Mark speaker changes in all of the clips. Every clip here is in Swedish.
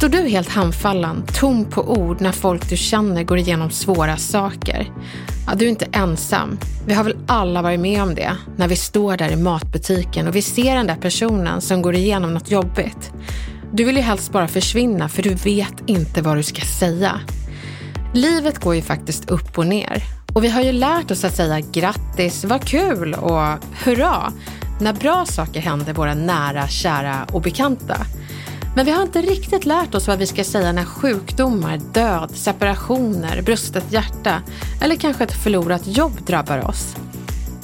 Speaker 1: Står du helt handfallen, tom på ord när folk du känner går igenom svåra saker? Ja, du är inte ensam. Vi har väl alla varit med om det när vi står där i matbutiken och vi ser den där personen som går igenom något jobbigt. Du vill ju helst bara försvinna för du vet inte vad du ska säga. Livet går ju faktiskt upp och ner och vi har ju lärt oss att säga grattis, vad kul och hurra när bra saker händer våra nära, kära och bekanta. Men vi har inte riktigt lärt oss vad vi ska säga när sjukdomar, död, separationer, brustet hjärta eller kanske ett förlorat jobb drabbar oss.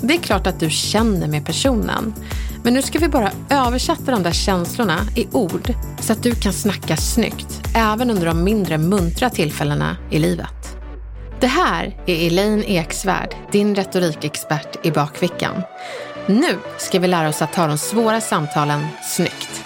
Speaker 1: Det är klart att du känner med personen. Men nu ska vi bara översätta de där känslorna i ord så att du kan snacka snyggt, även under de mindre muntra tillfällena i livet. Det här är Elaine Eksvärd, din retorikexpert i bakfickan. Nu ska vi lära oss att ta de svåra samtalen snyggt.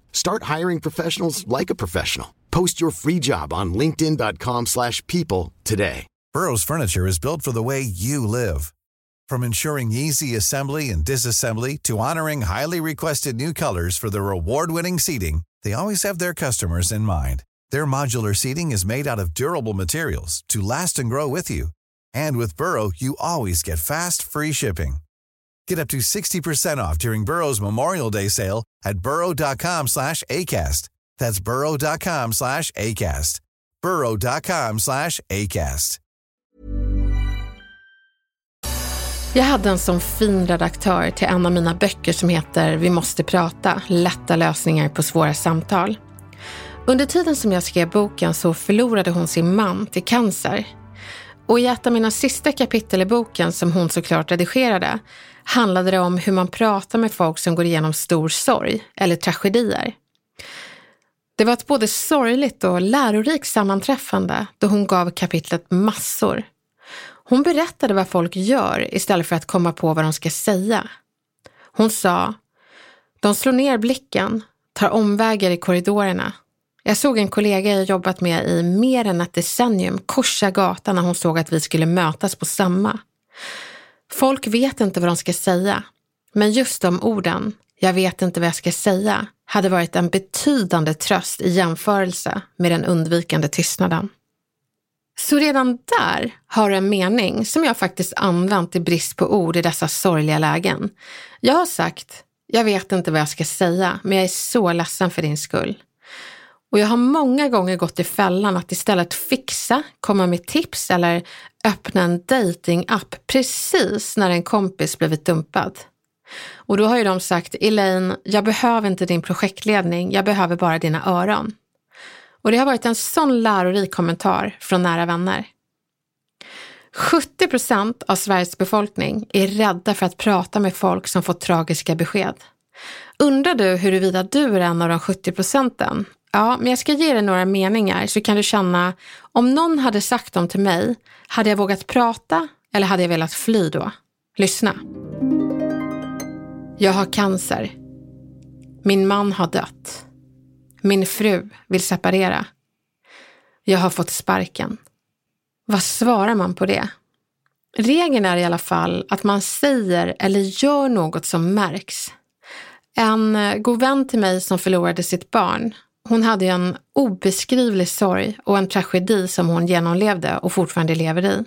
Speaker 2: Start hiring professionals like a professional. Post your free job on linkedin.com slash people today.
Speaker 3: Burrow's furniture is built for the way you live. From ensuring easy assembly and disassembly to honoring highly requested new colors for their award-winning seating, they always have their customers in mind. Their modular seating is made out of durable materials to last and grow with you. And with Burrow, you always get fast, free shipping. Get up to 60% off during Burrow's Memorial Day sale at burrow.com slash ACAST. That's burrow.com slash ACAST. burrow.com slash ACAST.
Speaker 1: Jag hade en sån fin redaktör till en av mina böcker som heter Vi måste prata, lätta lösningar på svåra samtal. Under tiden som jag skrev boken så förlorade hon sin man till cancer. Och i ett av mina sista kapitel i boken, som hon såklart redigerade, handlade det om hur man pratar med folk som går igenom stor sorg eller tragedier. Det var ett både sorgligt och lärorikt sammanträffande då hon gav kapitlet massor. Hon berättade vad folk gör istället för att komma på vad de ska säga. Hon sa, de slår ner blicken, tar omvägar i korridorerna. Jag såg en kollega jag jobbat med i mer än ett decennium korsa gatan när hon såg att vi skulle mötas på samma. Folk vet inte vad de ska säga, men just de orden, jag vet inte vad jag ska säga, hade varit en betydande tröst i jämförelse med den undvikande tystnaden. Så redan där har du en mening som jag faktiskt använt i brist på ord i dessa sorgliga lägen. Jag har sagt, jag vet inte vad jag ska säga, men jag är så ledsen för din skull. Och jag har många gånger gått i fällan att istället fixa, komma med tips eller öppna en datingapp precis när en kompis blivit dumpad. Och då har ju de sagt, Elaine, jag behöver inte din projektledning, jag behöver bara dina öron. Och det har varit en sån lärorik kommentar från nära vänner. 70 procent av Sveriges befolkning är rädda för att prata med folk som fått tragiska besked. Undrar du huruvida du är en av de 70 procenten? Ja, men jag ska ge dig några meningar så kan du känna, om någon hade sagt dem till mig, hade jag vågat prata eller hade jag velat fly då? Lyssna. Jag har cancer. Min man har dött. Min fru vill separera. Jag har fått sparken. Vad svarar man på det? Regeln är i alla fall att man säger eller gör något som märks. En god vän till mig som förlorade sitt barn, hon hade en obeskrivlig sorg och en tragedi som hon genomlevde och fortfarande lever i.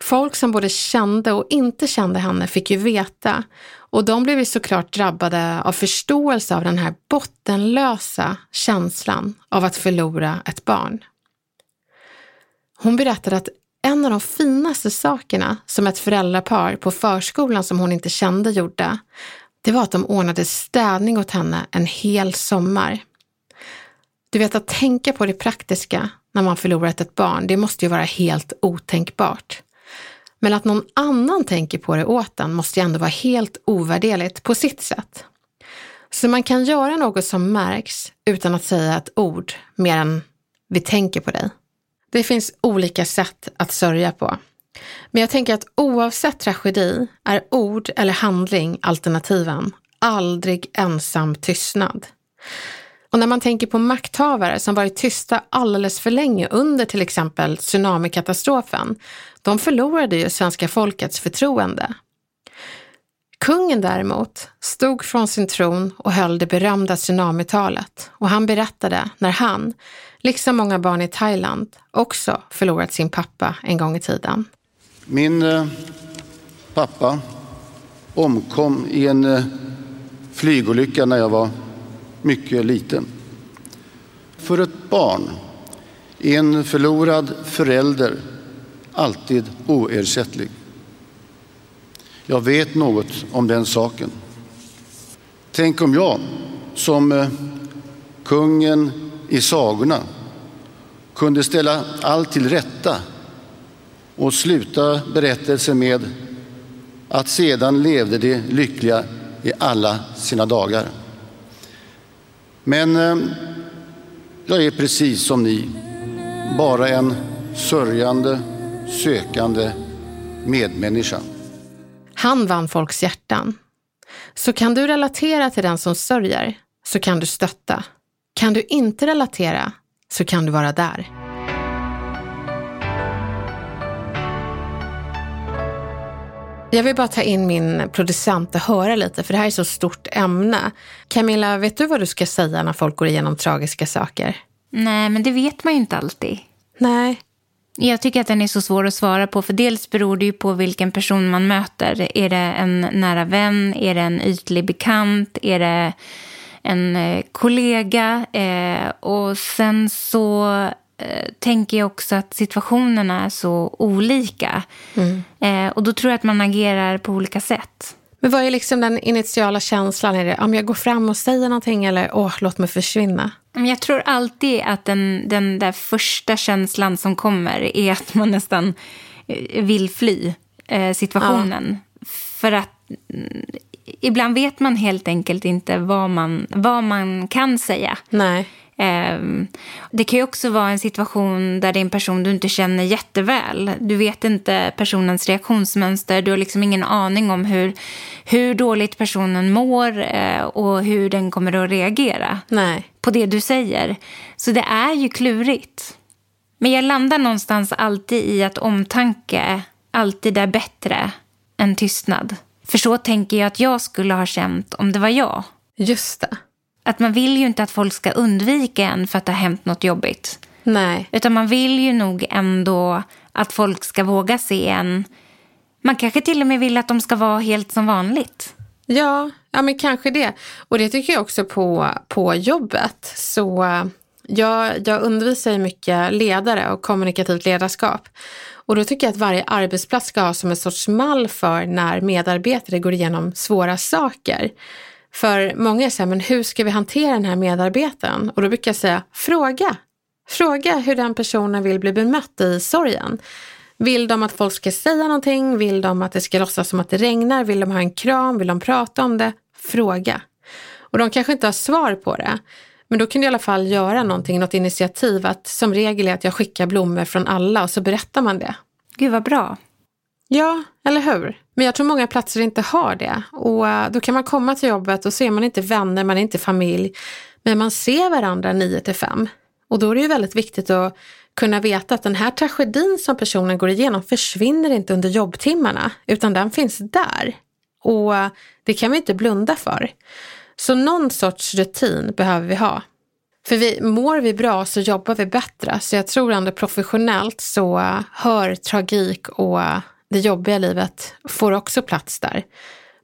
Speaker 1: Folk som både kände och inte kände henne fick ju veta och de blev ju såklart drabbade av förståelse av den här bottenlösa känslan av att förlora ett barn. Hon berättade att en av de finaste sakerna som ett föräldrapar på förskolan som hon inte kände gjorde, det var att de ordnade städning åt henne en hel sommar. Du vet att tänka på det praktiska när man förlorat ett barn, det måste ju vara helt otänkbart. Men att någon annan tänker på det åt en måste ju ändå vara helt ovärderligt på sitt sätt. Så man kan göra något som märks utan att säga ett ord mer än vi tänker på dig. Det finns olika sätt att sörja på. Men jag tänker att oavsett tragedi är ord eller handling alternativen. Aldrig ensam tystnad. Och när man tänker på makthavare som varit tysta alldeles för länge under till exempel tsunamikatastrofen, de förlorade ju svenska folkets förtroende. Kungen däremot stod från sin tron och höll det berömda tsunamitalet och han berättade när han, liksom många barn i Thailand, också förlorat sin pappa en gång i tiden.
Speaker 4: Min eh, pappa omkom i en eh, flygolycka när jag var mycket liten. För ett barn är en förlorad förälder alltid oersättlig. Jag vet något om den saken. Tänk om jag, som eh, kungen i sagorna, kunde ställa allt till rätta och sluta berättelsen med att sedan levde de lyckliga i alla sina dagar. Men eh, jag är precis som ni, bara en sörjande, sökande medmänniska.
Speaker 1: Han vann folks hjärtan. Så kan du relatera till den som sörjer, så kan du stötta. Kan du inte relatera, så kan du vara där. Jag vill bara ta in min producent och höra lite, för det här är så stort ämne. Camilla, vet du vad du ska säga när folk går igenom tragiska saker?
Speaker 5: Nej, men det vet man ju inte alltid.
Speaker 1: Nej.
Speaker 5: Jag tycker att den är så svår att svara på, för dels beror det ju på vilken person man möter. Är det en nära vän? Är det en ytlig bekant? Är det en eh, kollega? Eh, och sen så eh, tänker jag också att situationerna är så olika. Mm. Eh, och då tror jag att man agerar på olika sätt.
Speaker 1: Men vad är liksom den initiala känslan? Är det om jag går fram och säger någonting eller åh, låt mig försvinna?
Speaker 5: Jag tror alltid att den, den där första känslan som kommer är att man nästan eh, vill fly eh, situationen. Ja. För att mm, ibland vet man helt enkelt inte vad man, vad man kan säga.
Speaker 1: Nej.
Speaker 5: Ehm, det kan ju också vara en situation där det är en person du inte känner jätteväl. Du vet inte personens reaktionsmönster. Du har liksom ingen aning om hur, hur dåligt personen mår eh, och hur den kommer att reagera
Speaker 1: Nej.
Speaker 5: på det du säger. Så det är ju klurigt. Men jag landar någonstans alltid i att omtanke alltid är bättre än tystnad. För så tänker jag att jag skulle ha känt om det var jag.
Speaker 1: Just det.
Speaker 5: Att man vill ju inte att folk ska undvika en för att det har hänt något jobbigt.
Speaker 1: Nej.
Speaker 5: Utan man vill ju nog ändå att folk ska våga se en. Man kanske till och med vill att de ska vara helt som vanligt.
Speaker 1: Ja, ja men kanske det. Och det tycker jag också på, på jobbet. Så jag, jag undervisar ju mycket ledare och kommunikativt ledarskap. Och då tycker jag att varje arbetsplats ska ha som en sorts mall för när medarbetare går igenom svåra saker. För många säger, men hur ska vi hantera den här medarbetaren? Och då brukar jag säga, fråga. Fråga hur den personen vill bli bemött i sorgen. Vill de att folk ska säga någonting? Vill de att det ska låtsas som att det regnar? Vill de ha en kram? Vill de prata om det? Fråga. Och de kanske inte har svar på det. Men då kan du i alla fall göra någonting, något initiativ. Att som regel är att jag skickar blommor från alla och så berättar man det.
Speaker 5: Gud vad bra.
Speaker 1: Ja, eller hur? Men jag tror många platser inte har det. Och eh, då kan man komma till jobbet och så är man inte vänner, man är inte familj. Men man ser varandra 9 till 5. Och då är det ju väldigt viktigt att kunna veta att den här tragedin som personen går igenom försvinner inte under jobbtimmarna, utan den finns där. Och eh, det kan vi inte blunda för. Så någon sorts rutin behöver vi ha. För vi, mår vi bra så jobbar vi bättre. Så jag tror ändå professionellt så eh, hör tragik och det jobbiga livet får också plats där.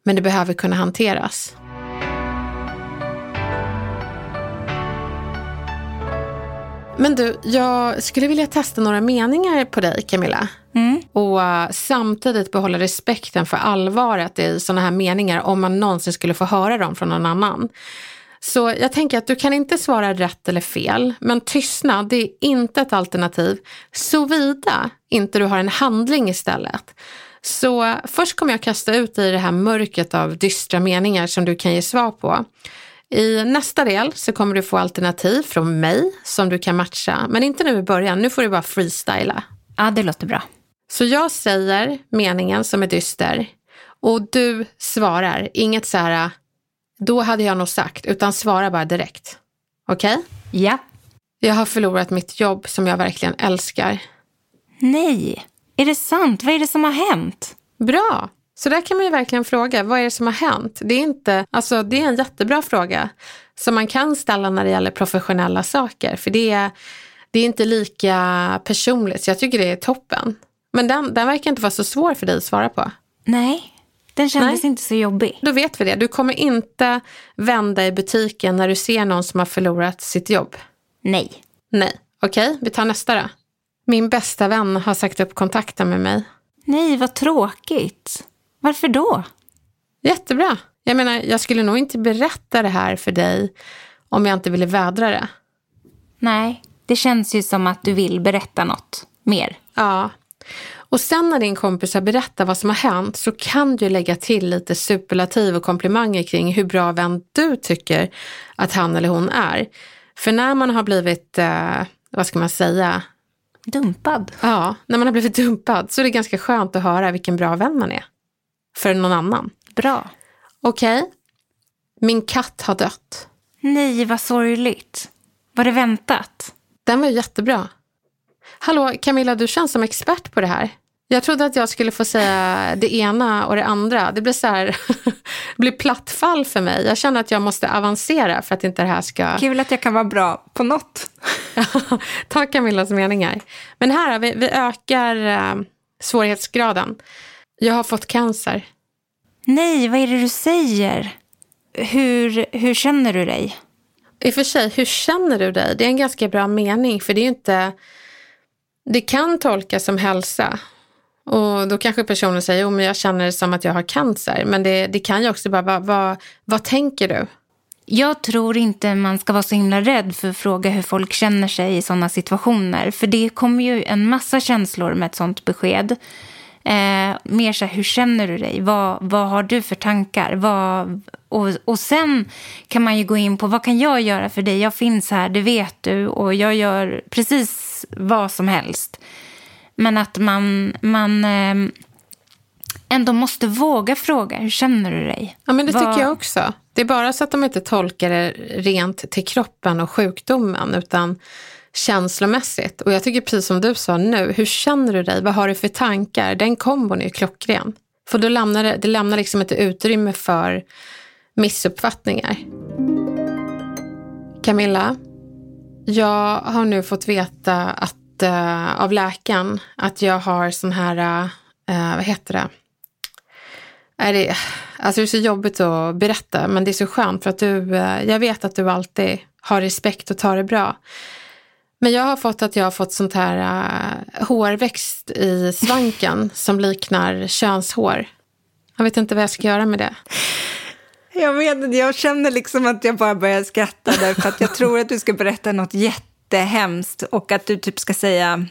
Speaker 1: Men det behöver kunna hanteras. Men du, jag skulle vilja testa några meningar på dig Camilla. Mm. Och uh, samtidigt behålla respekten för allvaret i sådana här meningar om man någonsin skulle få höra dem från någon annan. Så jag tänker att du kan inte svara rätt eller fel, men tystnad det är inte ett alternativ, såvida inte du har en handling istället. Så först kommer jag kasta ut dig i det här mörkret av dystra meningar som du kan ge svar på. I nästa del så kommer du få alternativ från mig som du kan matcha, men inte nu i början, nu får du bara freestyla.
Speaker 5: Ja, det låter bra.
Speaker 1: Så jag säger meningen som är dyster och du svarar, inget så här då hade jag nog sagt, utan svara bara direkt. Okej? Okay?
Speaker 5: Ja.
Speaker 1: Jag har förlorat mitt jobb som jag verkligen älskar.
Speaker 5: Nej, är det sant? Vad är det som har hänt?
Speaker 1: Bra! Så där kan man ju verkligen fråga, vad är det som har hänt? Det är, inte, alltså, det är en jättebra fråga som man kan ställa när det gäller professionella saker. För det är, det är inte lika personligt, så jag tycker det är toppen. Men den, den verkar inte vara så svår för dig att svara på.
Speaker 5: Nej, den kändes Nej. inte så jobbig.
Speaker 1: Då vet vi det. Du kommer inte vända i butiken när du ser någon som har förlorat sitt jobb.
Speaker 5: Nej.
Speaker 1: Nej. Okej, okay, vi tar nästa då. Min bästa vän har sagt upp kontakten med mig.
Speaker 5: Nej, vad tråkigt. Varför då?
Speaker 1: Jättebra. Jag menar, jag skulle nog inte berätta det här för dig om jag inte ville vädra det.
Speaker 5: Nej, det känns ju som att du vill berätta något mer.
Speaker 1: Ja, och sen när din kompis har berättat vad som har hänt så kan du lägga till lite superlativ och komplimanger kring hur bra vän du tycker att han eller hon är. För när man har blivit, eh, vad ska man säga?
Speaker 5: Dumpad?
Speaker 1: Ja, när man har blivit dumpad så är det ganska skönt att höra vilken bra vän man är. För någon annan.
Speaker 5: Bra.
Speaker 1: Okej. Okay. Min katt har dött.
Speaker 5: Nej, vad sorgligt. Var det väntat?
Speaker 1: Den var jättebra. Hallå Camilla, du känns som expert på det här. Jag trodde att jag skulle få säga det ena och det andra. Det blir så här, det blir plattfall för mig. Jag känner att jag måste avancera för att inte det här ska...
Speaker 5: Kul att jag kan vara bra på något.
Speaker 1: Ta Camillas meningar. Men här, vi, vi ökar uh, svårighetsgraden. Jag har fått cancer.
Speaker 5: Nej, vad är det du säger? Hur, hur känner du dig?
Speaker 1: I och för sig, hur känner du dig? Det är en ganska bra mening, för det är ju inte det kan tolkas som hälsa. Och då kanske personen säger, jo men jag känner det som att jag har cancer. Men det, det kan ju också bara vara, vad, vad tänker du?
Speaker 5: Jag tror inte man ska vara så himla rädd för att fråga hur folk känner sig i sådana situationer. För det kommer ju en massa känslor med ett sådant besked. Eh, mer så här, hur känner du dig? Vad, vad har du för tankar? Vad, och, och sen kan man ju gå in på vad kan jag göra för dig? Jag finns här, det vet du. Och jag gör precis vad som helst. Men att man, man eh, ändå måste våga fråga, hur känner du dig?
Speaker 1: Ja, men det vad... tycker jag också. Det är bara så att de inte tolkar det rent till kroppen och sjukdomen, utan känslomässigt. Och jag tycker precis som du sa nu, hur känner du dig? Vad har du för tankar? Den kombon är ju klockren. För då lämnar det, det lämnar liksom ett utrymme för missuppfattningar. Camilla, jag har nu fått veta att, uh, av läkaren att jag har sån här, uh, vad heter det? Är det, alltså det är så jobbigt att berätta, men det är så skönt för att du, uh, jag vet att du alltid har respekt och tar det bra. Men jag har fått att jag har fått sånt här uh, hårväxt i svanken som liknar könshår. Jag vet inte vad jag ska göra med det.
Speaker 5: Jag vet jag känner liksom att jag bara börjar skratta därför att jag tror att du ska berätta något jättehemskt och att du typ ska säga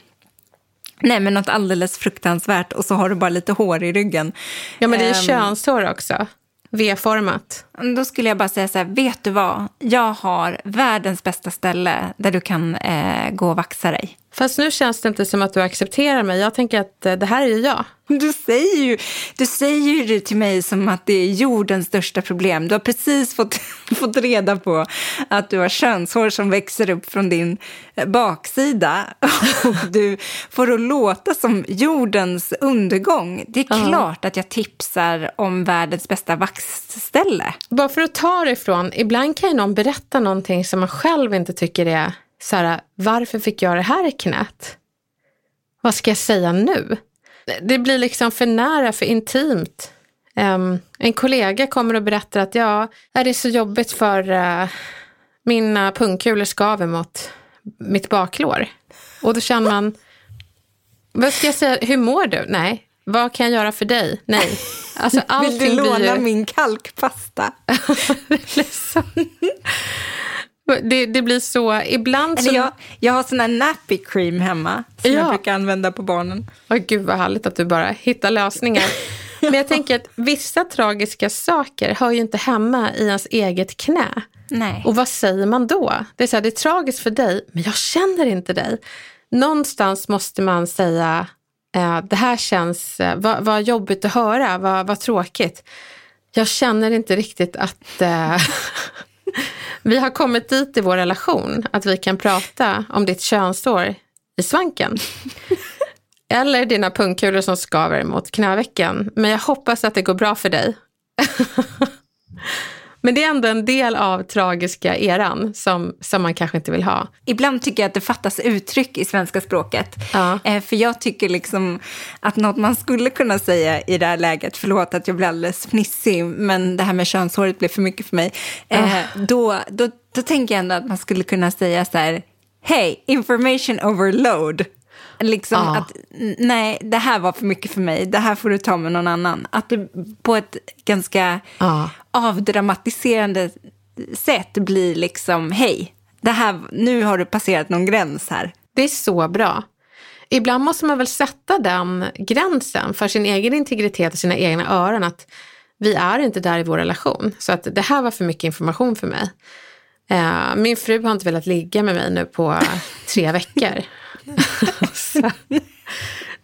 Speaker 5: Nej, men något alldeles fruktansvärt och så har du bara lite hår i ryggen.
Speaker 1: Ja, men det är um, könshår också. V-format.
Speaker 5: Då skulle jag bara säga så här, vet du vad? Jag har världens bästa ställe där du kan eh, gå och vaxa dig.
Speaker 1: Fast nu känns det inte som att du accepterar mig. Jag tänker att eh, det här är ju jag.
Speaker 5: Du säger ju, du säger ju det till mig som att det är jordens största problem. Du har precis fått, fått reda på att du har könshår som växer upp från din eh, baksida. Och du får att låta som jordens undergång. Det är klart att jag tipsar om världens bästa vaxställe.
Speaker 1: Bara för att ta det ifrån, ibland kan ju någon berätta någonting som man själv inte tycker är så här, varför fick jag det här i knät? Vad ska jag säga nu? Det blir liksom för nära, för intimt. Um, en kollega kommer och berättar att ja, är det så jobbigt för uh, mina pungkulor skaver mot mitt baklår. Och då känner man, vad ska jag säga, hur mår du? Nej. Vad kan jag göra för dig? Nej. Alltså,
Speaker 5: Vill du låna
Speaker 1: blir
Speaker 5: min kalkpasta?
Speaker 1: Det, det blir så, ibland så...
Speaker 5: Jag, jag har sån här nappy cream hemma som
Speaker 1: Ja.
Speaker 5: jag brukar använda på barnen.
Speaker 1: Åh, gud vad härligt att du bara hittar lösningar. Men jag tänker att vissa tragiska saker hör ju inte hemma i ens eget knä.
Speaker 5: Nej.
Speaker 1: Och vad säger man då? Det är, så här, det är tragiskt för dig, men jag känner inte dig. Någonstans måste man säga, det här känns, eh, vad, vad jobbigt att höra, vad, vad tråkigt. Jag känner inte riktigt att eh, vi har kommit dit i vår relation, att vi kan prata om ditt könshår i svanken. Eller dina pungkulor som skaver mot knävecken. Men jag hoppas att det går bra för dig. Men det är ändå en del av tragiska eran som, som man kanske inte vill ha.
Speaker 5: Ibland tycker jag att det fattas uttryck i svenska språket.
Speaker 1: Ja.
Speaker 5: Eh, för jag tycker liksom att något man skulle kunna säga i det här läget, förlåt att jag blir alldeles fnissig, men det här med könshåret blev för mycket för mig. Eh, då, då, då tänker jag ändå att man skulle kunna säga så här, hej, information overload. Liksom
Speaker 1: Ja.
Speaker 5: att, nej, det här var för mycket för mig, det här får du ta med någon annan. Att det på ett ganska
Speaker 1: Ja.
Speaker 5: avdramatiserande sätt blir liksom, hej, det här, nu har du passerat någon gräns här.
Speaker 1: Det är så bra. Ibland måste man väl sätta den gränsen för sin egen integritet och sina egna öron att vi är inte där i vår relation. Så att det här var för mycket information för mig. Eh, min fru har inte velat ligga med mig nu på tre veckor. Så,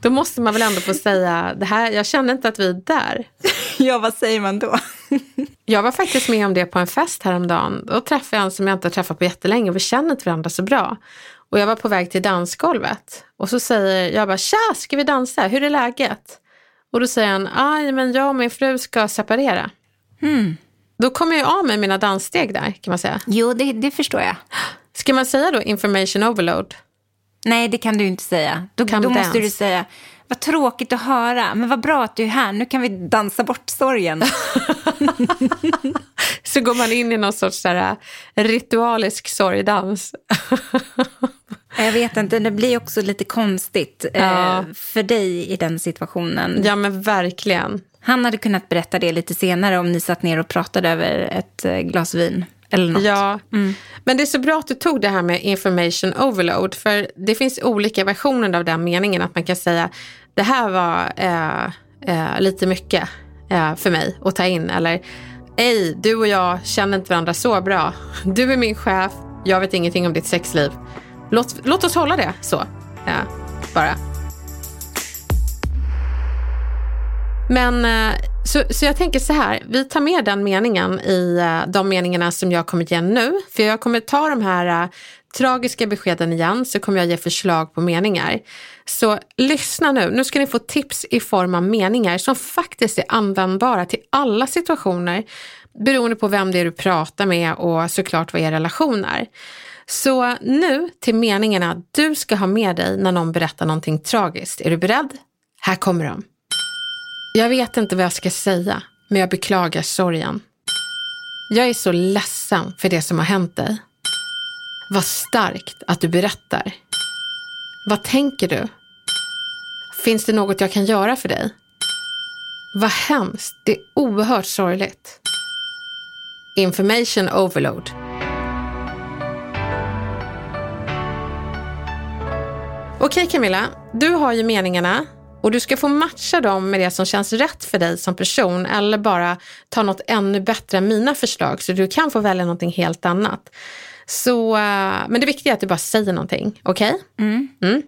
Speaker 1: då måste man väl ändå få säga, det här, jag känner inte att vi är där.
Speaker 5: Ja, vad säger man då?
Speaker 1: Jag var faktiskt med om det på en fest häromdagen. Då träffade jag en som jag inte har träffat på jättelänge och vi känner inte varandra så bra. Och jag var på väg till dansgolvet och så säger jag bara tja, ska vi dansa? Hur är läget? Och då säger han, aj men jag och min fru ska separera. Då kommer jag av med mina danssteg där kan man säga.
Speaker 5: Jo, det, det förstår jag.
Speaker 1: Ska man säga då information overload?
Speaker 5: Nej, det kan du inte säga. Då, då måste du säga, vad tråkigt att höra, men vad bra att du är här, nu kan vi dansa bort sorgen.
Speaker 1: Så går man in i någon sorts så här, ritualisk sorgdans.
Speaker 5: jag vet inte, det blir också lite konstigt
Speaker 1: Ja.
Speaker 5: eh, för dig i den situationen.
Speaker 1: ja men verkligen.
Speaker 5: Han hade kunnat berätta det lite senare om ni satt ner och pratade över ett eh, glas vin. Eller något.
Speaker 1: Ja, men det är så bra att du tog det här med information overload. För det finns olika versioner av den meningen. Att man kan säga, det här var eh, eh, lite mycket eh, för mig att ta in. Eller, ej, du och jag känner inte varandra så bra. Du är min chef, jag vet ingenting om ditt sexliv. Låt, låt oss hålla det så, bara. Men eh, så, så jag tänker så här, vi tar med den meningen i eh, de meningarna som jag kommer ge nu. För jag kommer ta de här eh, tragiska beskeden igen, så kommer jag ge förslag på meningar. Så lyssna nu, nu ska ni få tips i form av meningar som faktiskt är användbara till alla situationer, beroende på vem det är du pratar med och såklart vad er relation är. Så nu till meningarna du ska ha med dig när någon berättar någonting tragiskt. Är du beredd? Här kommer de. Jag vet inte vad jag ska säga, men jag beklagar sorgen. Jag är så ledsen för det som har hänt dig. Vad starkt att du berättar. Vad tänker du? Finns det något jag kan göra för dig? Vad hemskt, det är oerhört sorgligt. Information overload. Okej Camilla, du har ju meningarna. Och du ska få matcha dem med det som känns rätt för dig som person eller bara ta något ännu bättre än mina förslag så du kan få välja någonting helt annat. Så, eh, men det viktiga är att du bara säger någonting, okej? Okay? Mm. Mm.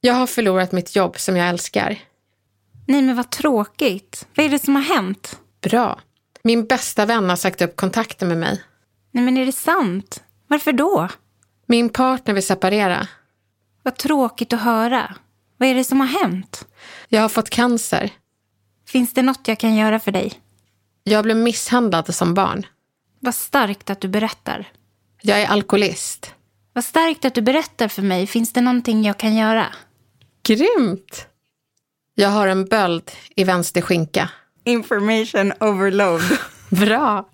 Speaker 1: Jag har förlorat mitt jobb som jag älskar.
Speaker 5: Nej men vad tråkigt. Vad är det som har hänt?
Speaker 1: Bra. Min bästa vän har sagt upp kontakten med mig.
Speaker 5: Nej men är det sant? Varför då?
Speaker 1: Min partner vill separera.
Speaker 5: Vad tråkigt att höra. Vad är det som har hänt?
Speaker 1: Jag har fått cancer.
Speaker 5: Finns det något jag kan göra för dig?
Speaker 1: Jag blev misshandlad som barn.
Speaker 5: Vad starkt att du berättar.
Speaker 1: Jag är alkoholist.
Speaker 5: Vad starkt att du berättar för mig. Finns det någonting jag kan göra?
Speaker 1: Grymt! Jag har en böld i vänster skinka.
Speaker 5: Information overload.
Speaker 1: Bra.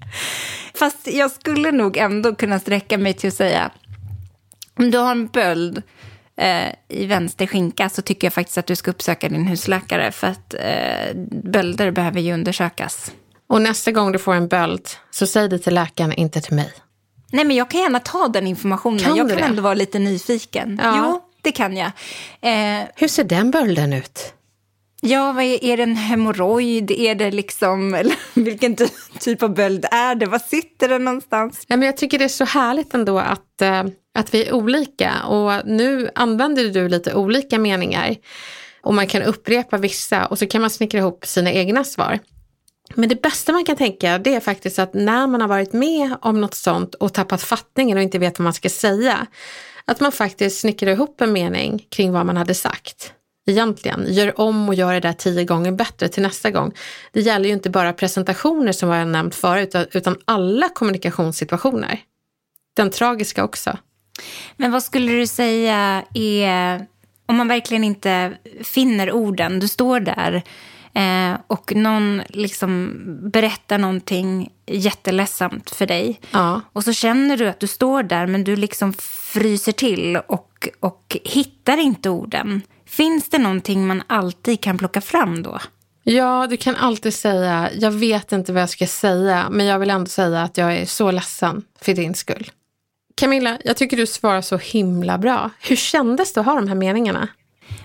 Speaker 5: Fast jag skulle nog ändå kunna sträcka mig till att säga om du har en böld eh, i vänster skinka så tycker jag faktiskt att du ska uppsöka din husläkare för att eh, bölder behöver ju undersökas.
Speaker 1: Och nästa gång du får en böld så säg det till läkaren, inte till mig.
Speaker 5: Nej men jag kan gärna ta den informationen.
Speaker 1: Kan
Speaker 5: jag kan
Speaker 1: det?
Speaker 5: ändå vara lite nyfiken.
Speaker 1: Ja.
Speaker 5: Jo, det kan jag. Eh,
Speaker 1: Hur ser den bölden ut?
Speaker 5: Ja, vad är, är det en hemorrojd? Är det liksom, eller vilken ty typ av böld är det? Var sitter den någonstans?
Speaker 1: Ja, men jag tycker det är så härligt ändå att, eh, att vi är olika och nu använder du lite olika meningar och man kan upprepa vissa och så kan man snickra ihop sina egna svar. Men det bästa man kan tänka det är faktiskt att när man har varit med om något sånt och tappat fattningen och inte vet vad man ska säga, att man faktiskt snickrar ihop en mening kring vad man hade sagt egentligen. Gör om och gör det där tio gånger bättre till nästa gång. Det gäller ju inte bara presentationer som jag nämnt förut, utan alla kommunikationssituationer. Den tragiska också.
Speaker 5: Men vad skulle du säga är, om man verkligen inte finner orden, du står där eh, och någon liksom berättar någonting jätteledsamt för dig.
Speaker 1: Ja.
Speaker 5: Och så känner du att du står där men du liksom fryser till och, och hittar inte orden. Finns det någonting man alltid kan plocka fram då?
Speaker 1: Ja, du kan alltid säga, jag vet inte vad jag ska säga, men jag vill ändå säga att jag är så ledsen för din skull. Camilla, jag tycker du svarar så himla bra. Hur kändes det att ha de här meningarna?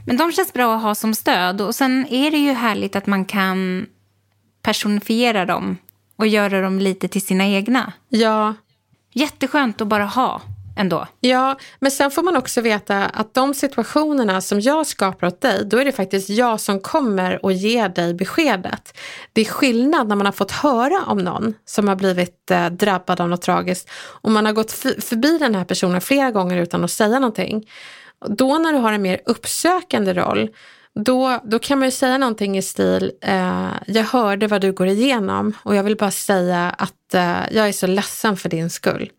Speaker 5: Men de känns bra att ha som stöd. Och sen är det ju härligt att man kan personifiera dem och göra dem lite till sina egna.
Speaker 1: Ja,
Speaker 5: Jätteskönt att bara ha ändå.
Speaker 1: Ja, men sen får man också veta att de situationerna som jag skapar åt dig, då är det faktiskt jag som kommer och ger dig beskedet. Det är skillnad när man har fått höra om någon som har blivit eh, drabbad av något tragiskt och man har gått förbi den här personen flera gånger utan att säga någonting. Då när du har en mer uppsökande roll, då, då kan man ju säga någonting i stil, eh, jag hörde vad du går igenom och jag vill bara säga att eh, jag är så ledsen för din skull.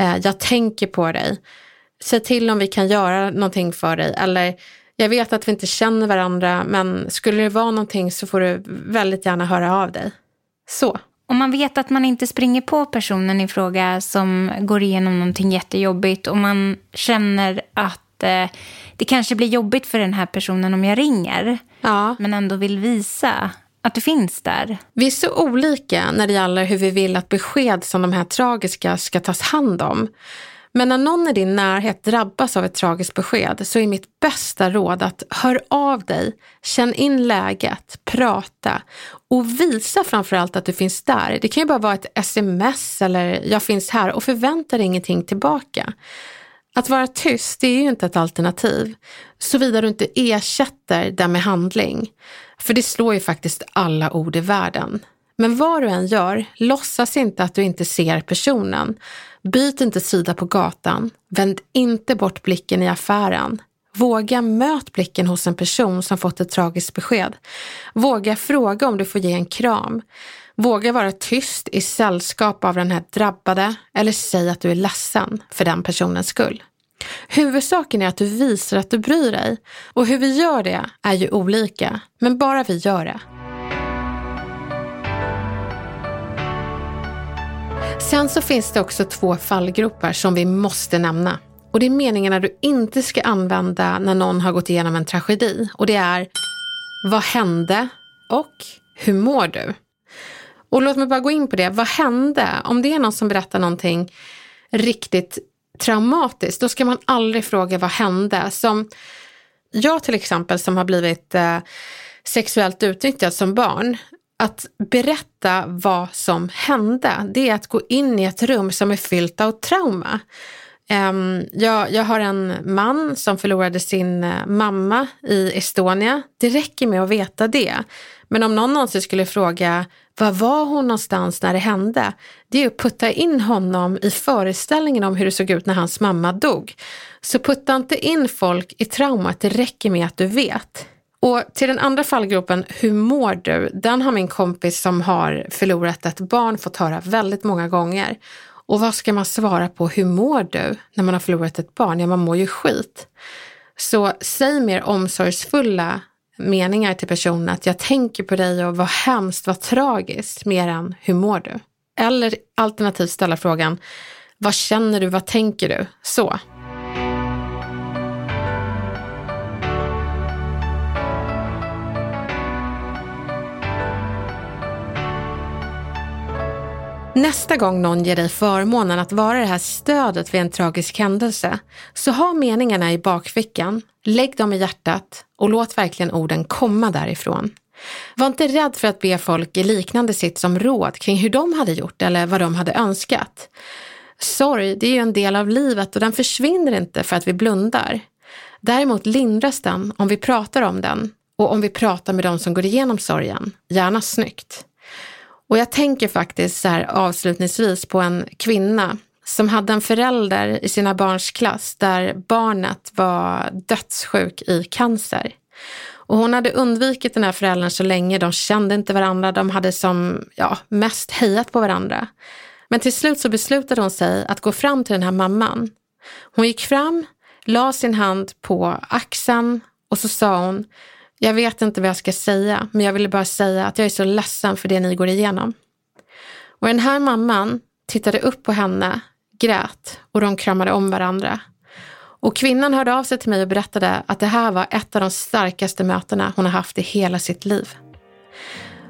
Speaker 1: Eh, jag tänker på dig. Säg till om vi kan göra någonting för dig. Eller jag vet att vi inte känner varandra men skulle det vara någonting så får du väldigt gärna höra av dig. Så.
Speaker 5: Om man vet att man inte springer på personen i fråga som går igenom någonting jättejobbigt och man känner att eh, det kanske blir jobbigt för den här personen om jag ringer
Speaker 1: Ja.
Speaker 5: men ändå vill visa att du finns där.
Speaker 1: Vi är så olika när det gäller hur vi vill att besked som de här tragiska ska tas hand om. Men när någon i din närhet drabbas av ett tragiskt besked så är mitt bästa råd att hör av dig, känn in läget, prata och visa framförallt att du finns där. Det kan ju bara vara ett sms eller jag finns här och förvänta dig ingenting tillbaka. Att vara tyst det är ju inte ett alternativ, såvida du inte ersätter det med handling. För det slår ju faktiskt alla ord i världen. Men vad du än gör, låtsas inte att du inte ser personen. Byt inte sida på gatan. Vänd inte bort blicken i affären. Våga möt blicken hos en person som fått ett tragiskt besked. Våga fråga om du får ge en kram. Våga vara tyst i sällskap av den här drabbade eller säg att du är ledsen för den personens skull. Huvudsaken är att du visar att du bryr dig och hur vi gör det är ju olika, men bara vi gör det. Sen så finns det också två fallgropar som vi måste nämna. Och det är meningarna du inte ska använda när någon har gått igenom en tragedi. Och det är Vad hände? och Hur mår du? Och låt mig bara gå in på det. Vad hände? Om det är någon som berättar någonting riktigt traumatiskt, då ska man aldrig fråga vad hände? Som jag till exempel som har blivit eh, sexuellt utnyttjad som barn, att berätta vad som hände, det är att gå in i ett rum som är fyllt av trauma. Ehm, jag, jag, har en man som förlorade sin eh, mamma i Estonia. Det räcker med att veta det. Men om någon någonsin skulle fråga var var hon någonstans när det hände? Det är att putta in honom i föreställningen om hur det såg ut när hans mamma dog. Så putta inte in folk i traumat, det räcker med att du vet. Och till den andra fallgropen, hur mår du? Den har min kompis som har förlorat ett barn fått höra väldigt många gånger. Och vad ska man svara på, hur mår du när man har förlorat ett barn? Ja, man mår ju skit. Så säg mer omsorgsfulla meningar till personen att jag tänker på dig och vad hemskt, vad tragiskt, mer än hur mår du? Eller alternativt ställa frågan, vad känner du, vad tänker du? Så. Nästa gång någon ger dig förmånen att vara det här stödet vid en tragisk händelse, så ha meningarna i bakfickan, lägg dem i hjärtat och låt verkligen orden komma därifrån. Var inte rädd för att be folk i liknande sitt som råd kring hur de hade gjort eller vad de hade önskat. Sorg, det är ju en del av livet och den försvinner inte för att vi blundar. Däremot lindras den om vi pratar om den och om vi pratar med de som går igenom sorgen, gärna snyggt. Och jag tänker faktiskt så här avslutningsvis på en kvinna som hade en förälder i sina barns klass där barnet var dödssjuk i cancer. Och hon hade undvikit den här föräldern så länge, de kände inte varandra, de hade som ja, mest hejat på varandra. Men till slut så beslutade hon sig att gå fram till den här mamman. Hon gick fram, la sin hand på axeln och så sa hon, jag vet inte vad jag ska säga, men jag ville bara säga att jag är så ledsen för det ni går igenom. Och den här mamman tittade upp på henne, grät och de kramade om varandra. Och kvinnan hörde av sig till mig och berättade att det här var ett av de starkaste mötena hon har haft i hela sitt liv.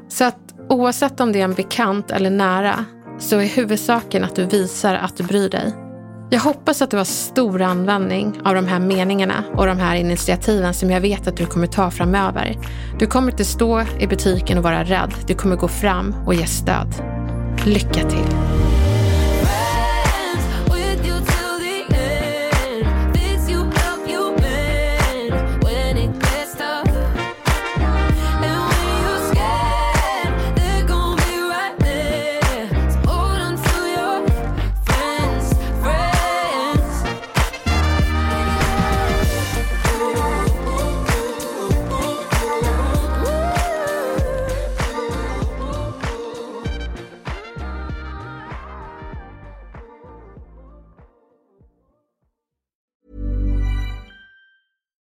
Speaker 1: Så att oavsett om det är en bekant eller nära så är huvudsaken att du visar att du bryr dig. Jag hoppas att du har stor användning av de här meningarna och de här initiativen som jag vet att du kommer ta framöver. Du kommer inte stå i butiken och vara rädd. Du kommer gå fram och ge stöd. Lycka till!